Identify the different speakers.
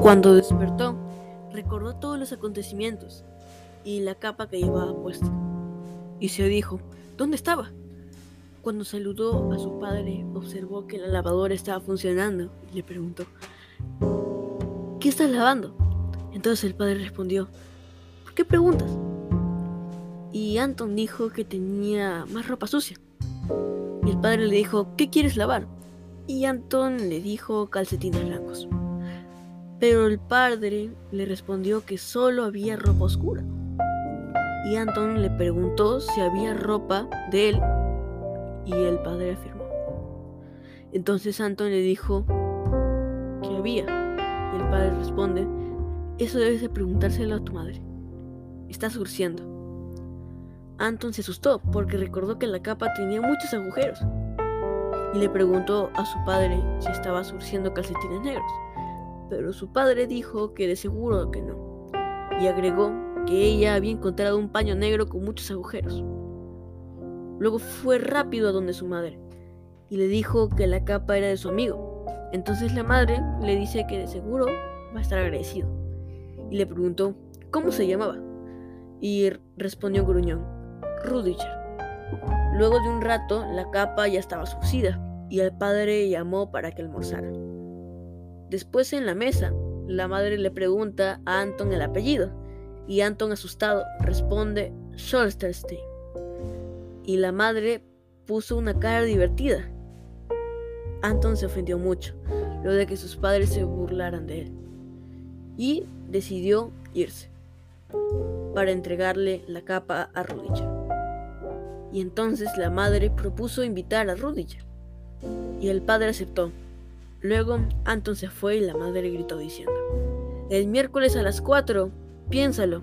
Speaker 1: Cuando despertó, recordó todos los acontecimientos y la capa que llevaba puesta. Y se dijo, ¿dónde estaba? Cuando saludó a su padre, observó que la lavadora estaba funcionando y le preguntó, ¿qué estás lavando? Entonces el padre respondió, ¿por qué preguntas? Y Anton dijo que tenía más ropa sucia. Y el padre le dijo, ¿qué quieres lavar? Y Anton le dijo calcetines blancos. Pero el padre le respondió que solo había ropa oscura. Y Anton le preguntó si había ropa de él y el padre afirmó. Entonces Anton le dijo que había. Y el padre responde, eso debes de preguntárselo a tu madre. Está surciendo. Anton se asustó porque recordó que la capa tenía muchos agujeros y le preguntó a su padre si estaba surciendo calcetines negros pero su padre dijo que de seguro que no, y agregó que ella había encontrado un paño negro con muchos agujeros. Luego fue rápido a donde su madre y le dijo que la capa era de su amigo. Entonces la madre le dice que de seguro va a estar agradecido y le preguntó cómo se llamaba y respondió gruñón, Rudiger. Luego de un rato la capa ya estaba sucida y el padre llamó para que almorzara. Después en la mesa, la madre le pregunta a Anton el apellido y Anton asustado responde Scholsterstein. Y la madre puso una cara divertida. Anton se ofendió mucho, lo de que sus padres se burlaran de él, y decidió irse para entregarle la capa a Rudiger. Y entonces la madre propuso invitar a Rudiger, y el padre aceptó. Luego Anton se fue y la madre gritó diciendo, el miércoles a las 4, piénsalo,